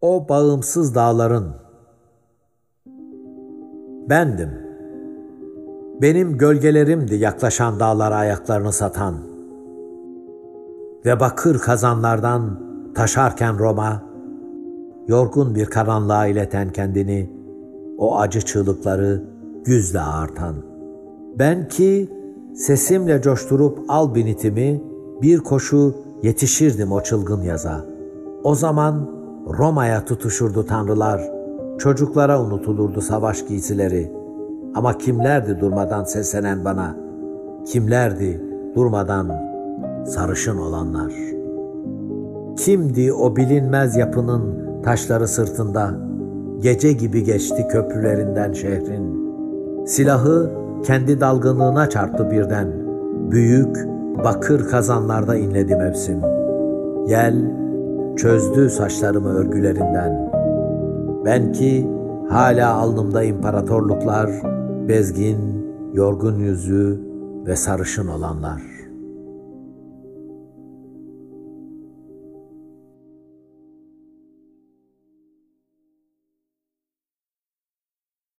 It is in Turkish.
O bağımsız dağların bendim. Benim gölgelerimdi yaklaşan dağlara ayaklarını satan. Ve bakır kazanlardan taşarken Roma, yorgun bir karanlığa ileten kendini, o acı çığlıkları güzle ağırtan. Ben ki sesimle coşturup al binitimi, bir koşu yetişirdim o çılgın yaza. O zaman Roma'ya tutuşurdu tanrılar, çocuklara unutulurdu savaş giysileri. Ama kimlerdi durmadan seslenen bana? Kimlerdi durmadan sarışın olanlar? Kimdi o bilinmez yapının taşları sırtında? Gece gibi geçti köprülerinden şehrin. Silahı kendi dalgınlığına çarptı birden. Büyük bakır kazanlarda inledi mevsim. Yel çözdü saçlarımı örgülerinden. Ben ki hala alnımda imparatorluklar, bezgin, yorgun yüzü ve sarışın olanlar.